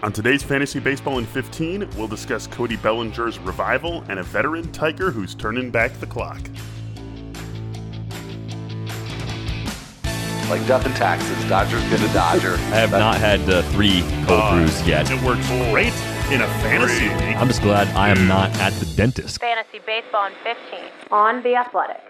On today's Fantasy Baseball in 15, we'll discuss Cody Bellinger's revival and a veteran Tiger who's turning back the clock. Like death and taxes, Dodger's gonna Dodger. I have not had the three cold Uh, brews yet. It works great in a fantasy league. I'm just glad I am not at the dentist. Fantasy Baseball in 15 on The Athletic.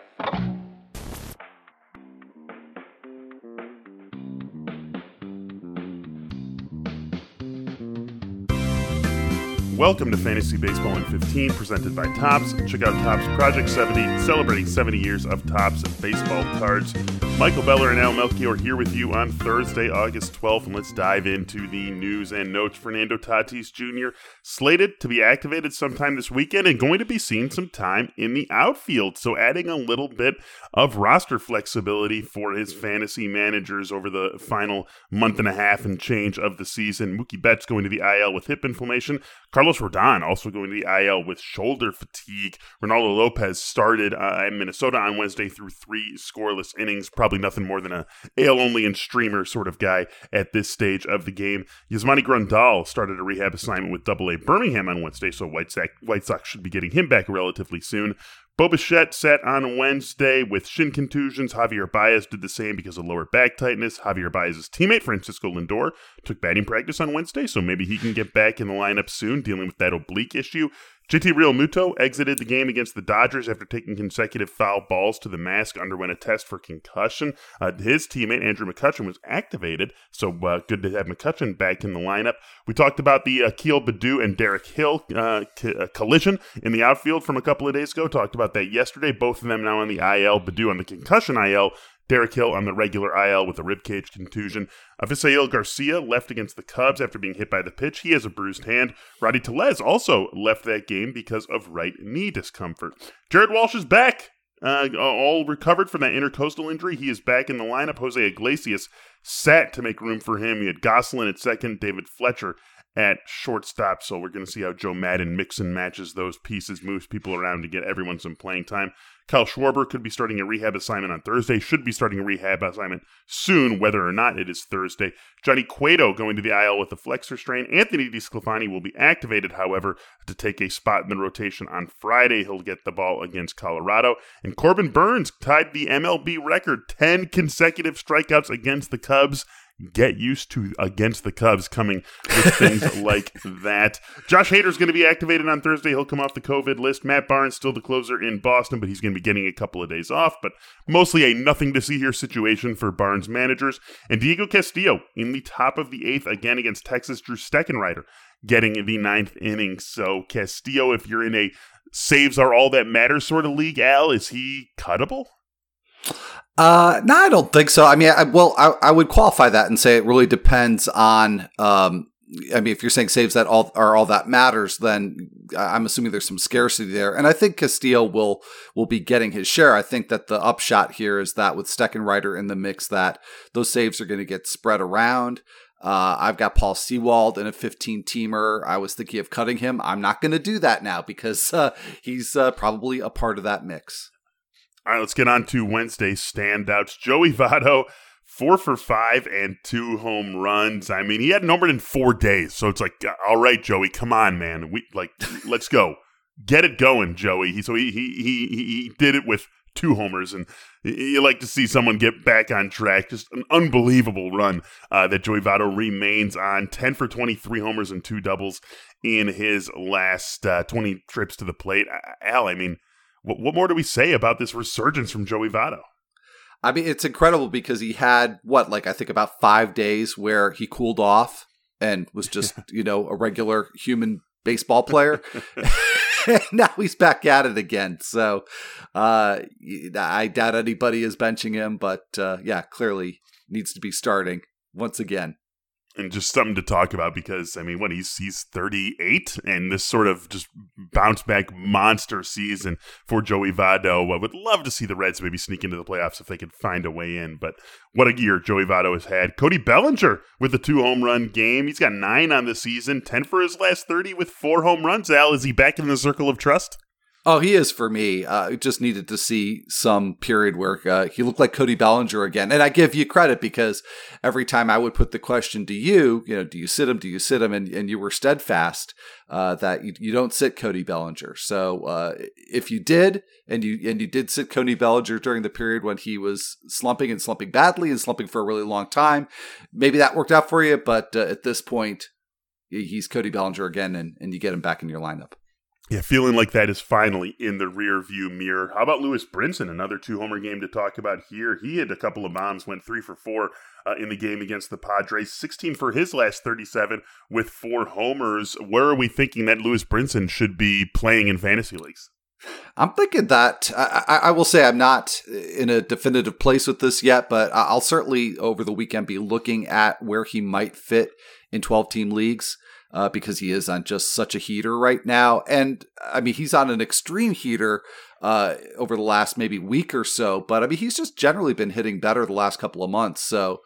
Welcome to Fantasy Baseball in 15, presented by Topps. Check out Topps Project 70, celebrating 70 years of Topps baseball cards. Michael Beller and Al Melchior are here with you on Thursday, August 12th, and let's dive into the news and notes. Fernando Tatis Jr. slated to be activated sometime this weekend and going to be seeing some time in the outfield, so adding a little bit of roster flexibility for his fantasy managers over the final month and a half and change of the season. Mookie Betts going to the IL with hip inflammation. Carlos Rodon also going to the IL with shoulder fatigue. Reynaldo Lopez started uh, in Minnesota on Wednesday through three scoreless innings. Probably nothing more than a AL only and streamer sort of guy at this stage of the game. Yasmani Grandal started a rehab assignment with Double A Birmingham on Wednesday, so White Sox, White Sox should be getting him back relatively soon. Bo Bichette sat on Wednesday with shin contusions. Javier Baez did the same because of lower back tightness. Javier Baez's teammate, Francisco Lindor, took batting practice on Wednesday, so maybe he can get back in the lineup soon, dealing with that oblique issue. JT Realmuto exited the game against the Dodgers after taking consecutive foul balls to the mask, underwent a test for concussion. Uh, his teammate, Andrew McCutchen, was activated, so uh, good to have McCutchen back in the lineup. We talked about the Akil Baddoo and Derek Hill uh, c- uh, collision in the outfield from a couple of days ago. Talked about that yesterday. Both of them now on the IL. Baddoo on the concussion IL. Derek Hill on the regular IL with a ribcage contusion. Avisail Garcia left against the Cubs after being hit by the pitch. He has a bruised hand. Rowdy Tellez also left that game because of right knee discomfort. Jared Walsh is back. Uh, all recovered from that intercostal injury. He is back in the lineup. Jose Iglesias sat to make room for him. He had Gosselin at second, David Fletcher at shortstop. So we're going to see how Joe Maddon mix and matches those pieces, moves people around to get everyone some playing time. Kyle Schwarber could be starting a rehab assignment on Thursday, should be starting a rehab assignment soon, whether or not it is Thursday. Johnny Cueto going to the IL with a flexor strain. Anthony DeSclafani will be activated, however, to take a spot in the rotation on Friday. He'll get the ball against Colorado. And Corbin Burnes tied the MLB record 10 consecutive strikeouts against the Cubs get used to against the Cubs coming with things like that. Josh Hader's going to be activated on Thursday. He'll come off the COVID list. Matt Barnes still the closer in Boston, but he's going to be getting a couple of days off. But mostly a nothing to see here situation for Barnes managers. And Diego Castillo in the top of the eighth again against Texas. Drew Steckenrider getting the ninth inning. So Castillo, if you're in a saves are all that matters sort of league, Al, is he cuttable? Uh, no, I don't think so. I mean, I, well, I, I would qualify that and say it really depends on. Um, I mean, if you're saying saves that all are all that matters, then I'm assuming there's some scarcity there, and I think Castillo will will be getting his share. I think that the upshot here is that with Steckenrider in the mix, that those saves are going to get spread around. Uh, I've got Paul Sewald in a 15 teamer. I was thinking of cutting him. I'm not going to do that now because uh, he's uh, probably a part of that mix. All right, let's get on to Wednesday's standouts. Joey Votto, four for five and two home runs. I mean, he hadn't homered in four days, so it's like, all right, Joey, come on, man. We like, let's go, get it going, Joey. He, so he he he he did it with two homers, and you like to see someone get back on track. Just an unbelievable run uh, that Joey Votto remains on. 10 for 23 homers and two doubles in his last uh, 20 trips to the plate. Al, I mean, what, what more do we say about this resurgence from Joey Votto? I mean, it's incredible because he had what, like I think about five days where he cooled off and was just, you know, a regular human baseball player. now he's back at it again. So uh, I doubt anybody is benching him, but uh, yeah, clearly needs to be starting once again and just something to talk about because I mean, when he's he's 38, and this sort of just bounce back monster season for Joey Votto. I would love to see the Reds maybe sneak into the playoffs if they could find a way in. But what a year Joey Votto has had. Cody Bellinger with a two home run game. He's got nine on the season, 10 for his last 30 with four home runs. Al, is he back in the circle of trust? Oh, he is for me. Uh, just needed to see some period where uh, he looked like Cody Bellinger again. And I give you credit because every time I would put the question to you, you know, do you sit him? Do you sit him? And, and you were steadfast uh, that you, you, don't sit Cody Bellinger. So uh, if you did, and you and you did sit Cody Bellinger during the period when he was slumping and slumping badly and slumping for a really long time, maybe that worked out for you. But uh, at this point, he's Cody Bellinger again, and, and you get him back in your lineup. Yeah, feeling like that is finally in the rear view mirror. How about Lewis Brinson? Another two homer game to talk about here. He had a couple of bombs, went three for four uh, in the game against the Padres, 16 for his last 37 with four homers. Where are we thinking that Lewis Brinson should be playing in fantasy leagues? I'm thinking that I, I, will say I'm not in a definitive place with this yet, but I'll certainly over the weekend be looking at where he might fit in 12 team leagues uh, because he is on just such a heater right now. And I mean, he's on an extreme heater uh, over the last maybe week or so, but I mean, he's just generally been hitting better the last couple of months. So,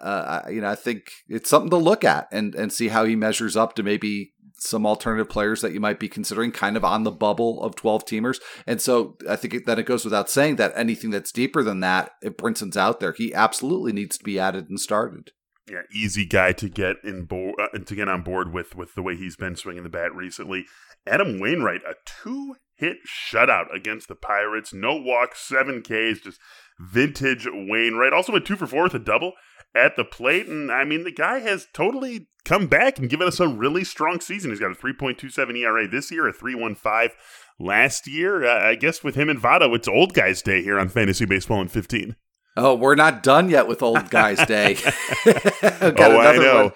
uh, you know, I think it's something to look at and, and see how he measures up to maybe some alternative players that you might be considering kind of on the bubble of 12 teamers. And so I think that it goes without saying that anything that's deeper than that, if Brinson's out there, he absolutely needs to be added and started yeah, easy guy to get in board uh, to get on board with with the way he's been swinging the bat recently. Adam Wainwright, a two hit shutout against the Pirates, no walks, seven Ks, just vintage Wainwright. Also went two for four with a double at the plate, and I mean the guy has totally come back and given us a really strong season. He's got a three point two seven ERA this year, a three one five last year. Uh, I guess with him and Votto, it's old guys' day here on Fantasy Baseball in fifteen. Oh, we're not done yet with Old Guys Day. Got oh, I know.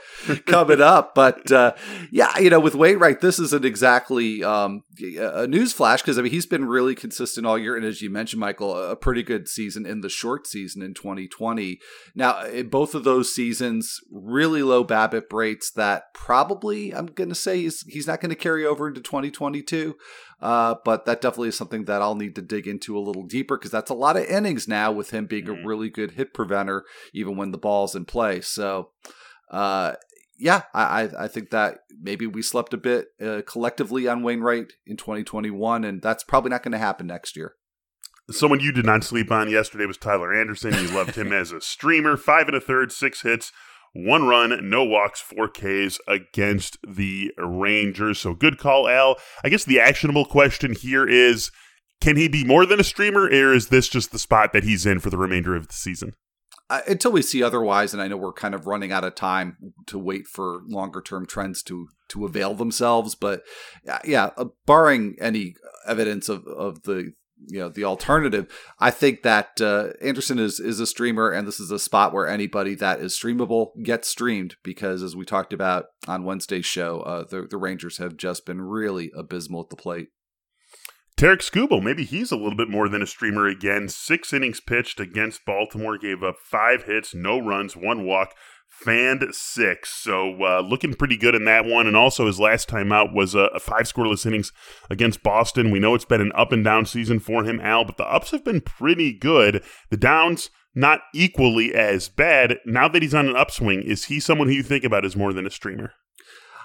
coming up. But uh, yeah, you know, with Wainwright, this isn't exactly um, a news flash because I mean he's been really consistent all year, and as you mentioned, Michael, a pretty good season in the short season in 2020. Now, in both of those seasons, really low BABIP rates that probably I'm going to say he's he's not going to carry over into 2022. Uh, but that definitely is something that I'll need to dig into a little deeper because that's a lot of innings now with him being a mm-hmm. Really good hit preventer, even when the ball's in play. So, uh, yeah, I, I think that maybe we slept a bit uh, collectively on Wainwright in 2021, and that's probably not going to happen next year. Someone you did not sleep on yesterday was Tyler Anderson. You loved him as a streamer. Five and a third, six hits, one run, no walks, four Ks against the Rangers. So good call, Al. I guess the actionable question here is can he be more than a streamer, or is this just the spot that he's in for the remainder of the season? Uh, until we see otherwise, and I know we're kind of running out of time to wait for longer term trends to to avail themselves. But uh, yeah, uh, barring any evidence of, of the you know the alternative. I think that uh, Anderson is is a streamer, and this is a spot where anybody that is streamable gets streamed because, as we talked about on Wednesday's show, uh, the the Rangers have just been really abysmal at the plate. Tarik Skubal, maybe he's a little bit more than a streamer again. Six innings pitched against Baltimore, gave up five hits, no runs, one walk, fanned six. So uh, looking pretty good in that one. And also his last time out was a, a, five scoreless innings against Boston. We know it's been an up and down season for him, Al, but the ups have been pretty good. The downs not equally as bad. Now that he's on an upswing, is he someone who you think about as more than a streamer?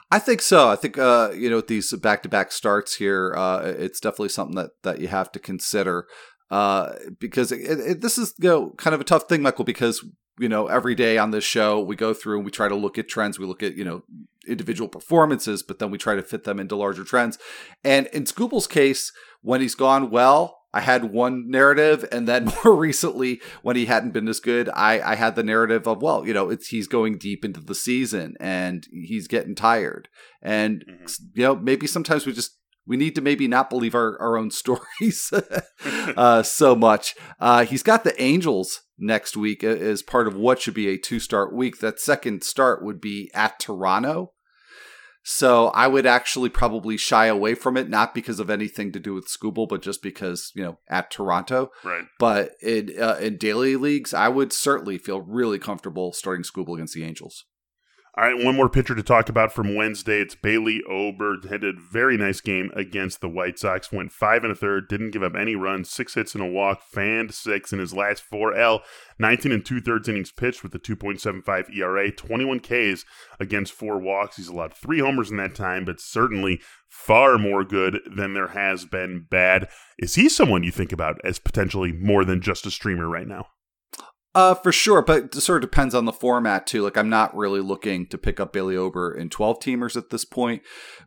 I think so. I think uh, you know these back-to-back starts here, uh, it's definitely something that that you have to consider uh, because it, it, this is you know kind of a tough thing, Michael, because you know every day on this show we go through and we try to look at trends. We look at you know individual performances, but then we try to fit them into larger trends. And in Skubal's case, when he's gone well, I had one narrative, and then more recently, when he hadn't been as good, I, I had the narrative of well, you know, it's he's going deep into the season and he's getting tired, and mm-hmm. you know maybe sometimes we just we need to maybe not believe our, our own stories uh, so much. Uh, he's got the Angels next week as part of what should be a two start week. That second start would be at Toronto. So I would actually probably shy away from it, not because of anything to do with Skubal, but just because you know at Toronto. Right. But in uh, in daily leagues, I would certainly feel really comfortable starting Skubal against the Angels. All right, one more pitcher to talk about from Wednesday. It's Bailey Ober. Had a very nice game against the White Sox. Went five and a third, didn't give up any runs, six hits and a walk, fanned six in his last four L. 19 and two thirds innings pitched with a 2.75 ERA, 21 Ks against four walks. He's allowed three homers in that time, but certainly far more good than there has been bad. Is he someone you think about as potentially more than just a streamer right now? Uh, for sure, but it sort of depends on the format too. Like, I'm not really looking to pick up Bailey Ober in 12 teamers at this point.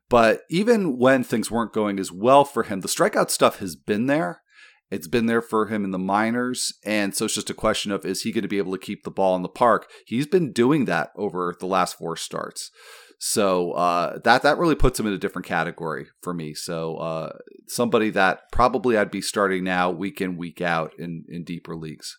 But even when things weren't going as well for him, the strikeout stuff has been there. It's been there for him in the minors. And so it's just a question of is he going to be able to keep the ball in the park? He's been doing that over the last four starts. So uh, that that really puts him in a different category for me. So uh, somebody that probably I'd be starting now week in week out in in deeper leagues.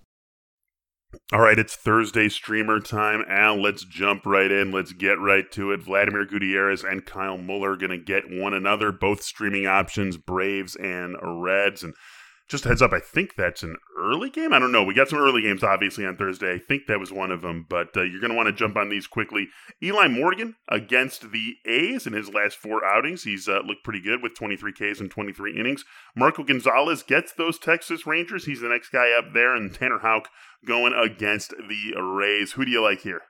All right, it's Thursday streamer time. Al, let's jump right in. Let's get right to it. Vladimir Gutierrez and Kyle Muller are going to get one another, both streaming options, Braves and Reds. And just heads up, I think that's an early game. I don't know. We got some early games, obviously, on Thursday. I think that was one of them, but uh, you're going to want to jump on these quickly. Eli Morgan against the A's in his last four outings. He's uh, looked pretty good with 23 Ks and 23 innings. Marco Gonzalez gets those Texas Rangers. He's the next guy up there, and Tanner Houck going against the Rays. Who do you like here?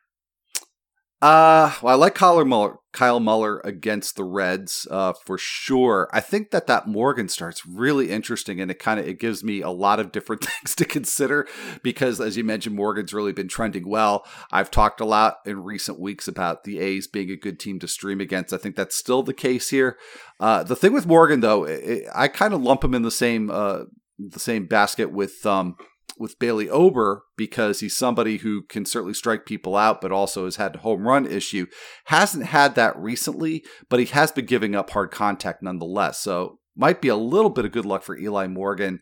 Uh, well, I like Kyle Muller, Kyle Muller against the Reds, uh, for sure. I think that that Morgan start's really interesting, and it kind of it gives me a lot of different things to consider because, as you mentioned, Morgan's really been trending well. I've talked a lot in recent weeks about the A's being a good team to stream against. I think that's still the case here. Uh, the thing with Morgan, though, it, I kind of lump him in the same uh the same basket with um with Bailey Ober because he's somebody who can certainly strike people out, but also has had a home run issue. Hasn't had that recently, but he has been giving up hard contact nonetheless. So might be a little bit of good luck for Eli Morgan.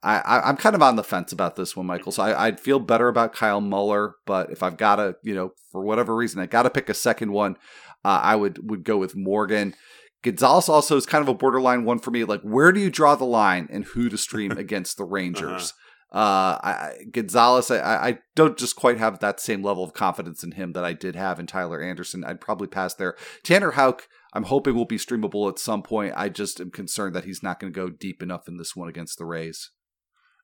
I, am kind of on the fence about this one, Michael. So I, would feel better about Kyle Muller, but if I've got to, you know, for whatever reason, I got to pick a second one, uh, I would would go with Morgan. Gonzalez also is kind of a borderline one for me. Like, where do you draw the line and who to stream against the Rangers? uh-huh. Uh, I, Gonzalez, I, I don't just quite have that same level of confidence in him that I did have in Tyler Anderson. I'd probably pass there. Tanner Houck, I'm hoping will be streamable at some point. I just am concerned that he's not going to go deep enough in this one against the Rays.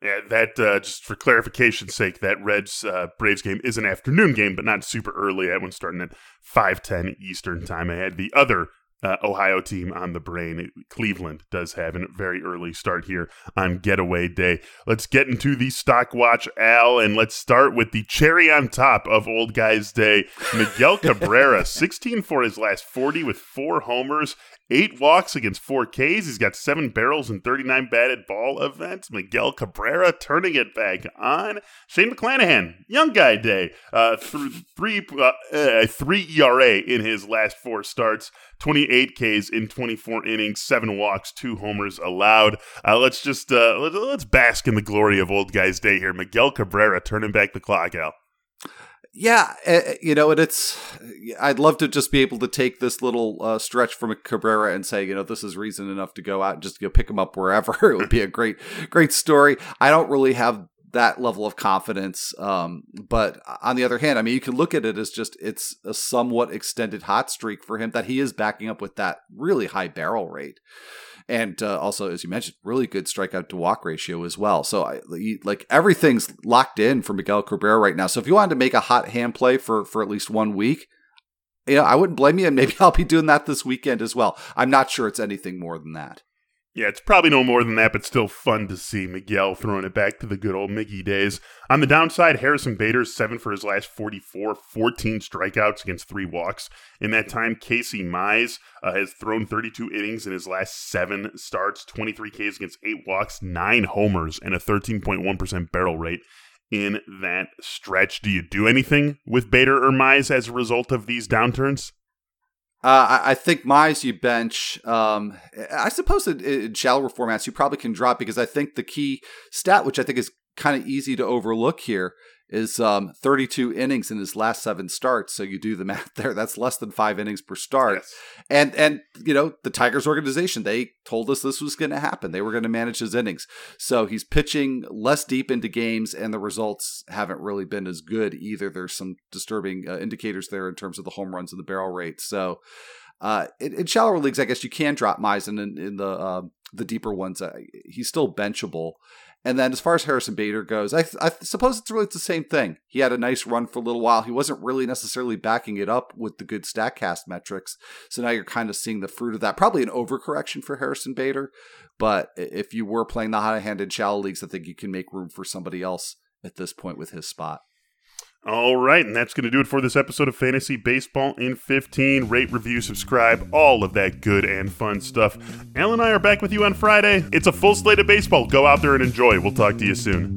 Yeah, that uh, just for clarification's sake, that Reds uh, Braves game is an afternoon game, but not super early. That one's starting at five ten Eastern time. I had the other uh, Ohio team on the brain. Cleveland does have a very early start here on getaway day. Let's get into the stock watch, Al, and let's start with the cherry on top of Old Guys Day. Miguel Cabrera, 16 for his last 40 with four homers eight walks against four Ks. He's got seven barrels and 39 batted ball events. Miguel Cabrera turning it back on. Shane McClanahan, young guy day, uh, through three uh, uh, three ERA in his last four starts. 28 Ks in 24 innings, seven walks, two homers allowed. Uh, let's just uh, let, let's bask in the glory of old guys' day here. Miguel Cabrera turning back the clock, Al. Yeah, uh, you know, and it's I'd love to just be able to take this little uh, stretch from Cabrera and say, you know, this is reason enough to go out and just go pick him up wherever. it would be a great, great story. I don't really have that level of confidence. Um, but on the other hand, I mean, you can look at it as just it's a somewhat extended hot streak for him that he is backing up with that really high barrel rate and uh, also as you mentioned, really good strikeout to walk ratio as well. So I, like everything's locked in for Miguel Cabrera right now. So if you wanted to make a hot hand play for for at least one week, you know, I wouldn't blame you, and maybe I'll be doing that this weekend as well. I'm not sure it's anything more than that. Yeah, it's probably no more than that, but still fun to see Miguel throwing it back to the good old Miggy days. On the downside, Harrison Bader's seven for his last 44, 14 strikeouts against three walks. In that time, Casey Mize uh, has thrown 32 innings in his last seven starts, 23 Ks against eight walks, nine homers, and a 13.1% barrel rate in that stretch. Do you do anything with Bader or Mize as a result of these downturns? Uh, I, I, think Mize you bench. Um, I suppose in, in shallower formats you probably can drop because I think the key stat, which I think is kind of easy to overlook here, is um, 32 innings in his last seven starts. So you do the math there. That's less than five innings per start. Yes. And and you know the Tigers organization they told us this was going to happen. They were going to manage his innings. So he's pitching less deep into games, and the results haven't really been as good either. There's some disturbing uh, indicators there in terms of the home runs and the barrel rate. So. Uh, in, in shallower leagues, I guess you can drop Misen in, in the uh, the deeper ones. Uh, he's still benchable, and then as far as Harrison Bader goes, I, I suppose it's really the same thing. He had a nice run for a little while. He wasn't really necessarily backing it up with the good StatCast metrics. So now you're kind of seeing the fruit of that. Probably an overcorrection for Harrison Bader. But if you were playing the high-handed shallow leagues, I think you can make room for somebody else at this point with his spot. All right, and that's going to do it for this episode of Fantasy Baseball in 15. Rate, review, subscribe, all of that good and fun stuff. Al and I are back with you on Friday. It's a full slate of baseball. Go out there and enjoy. We'll talk to you soon.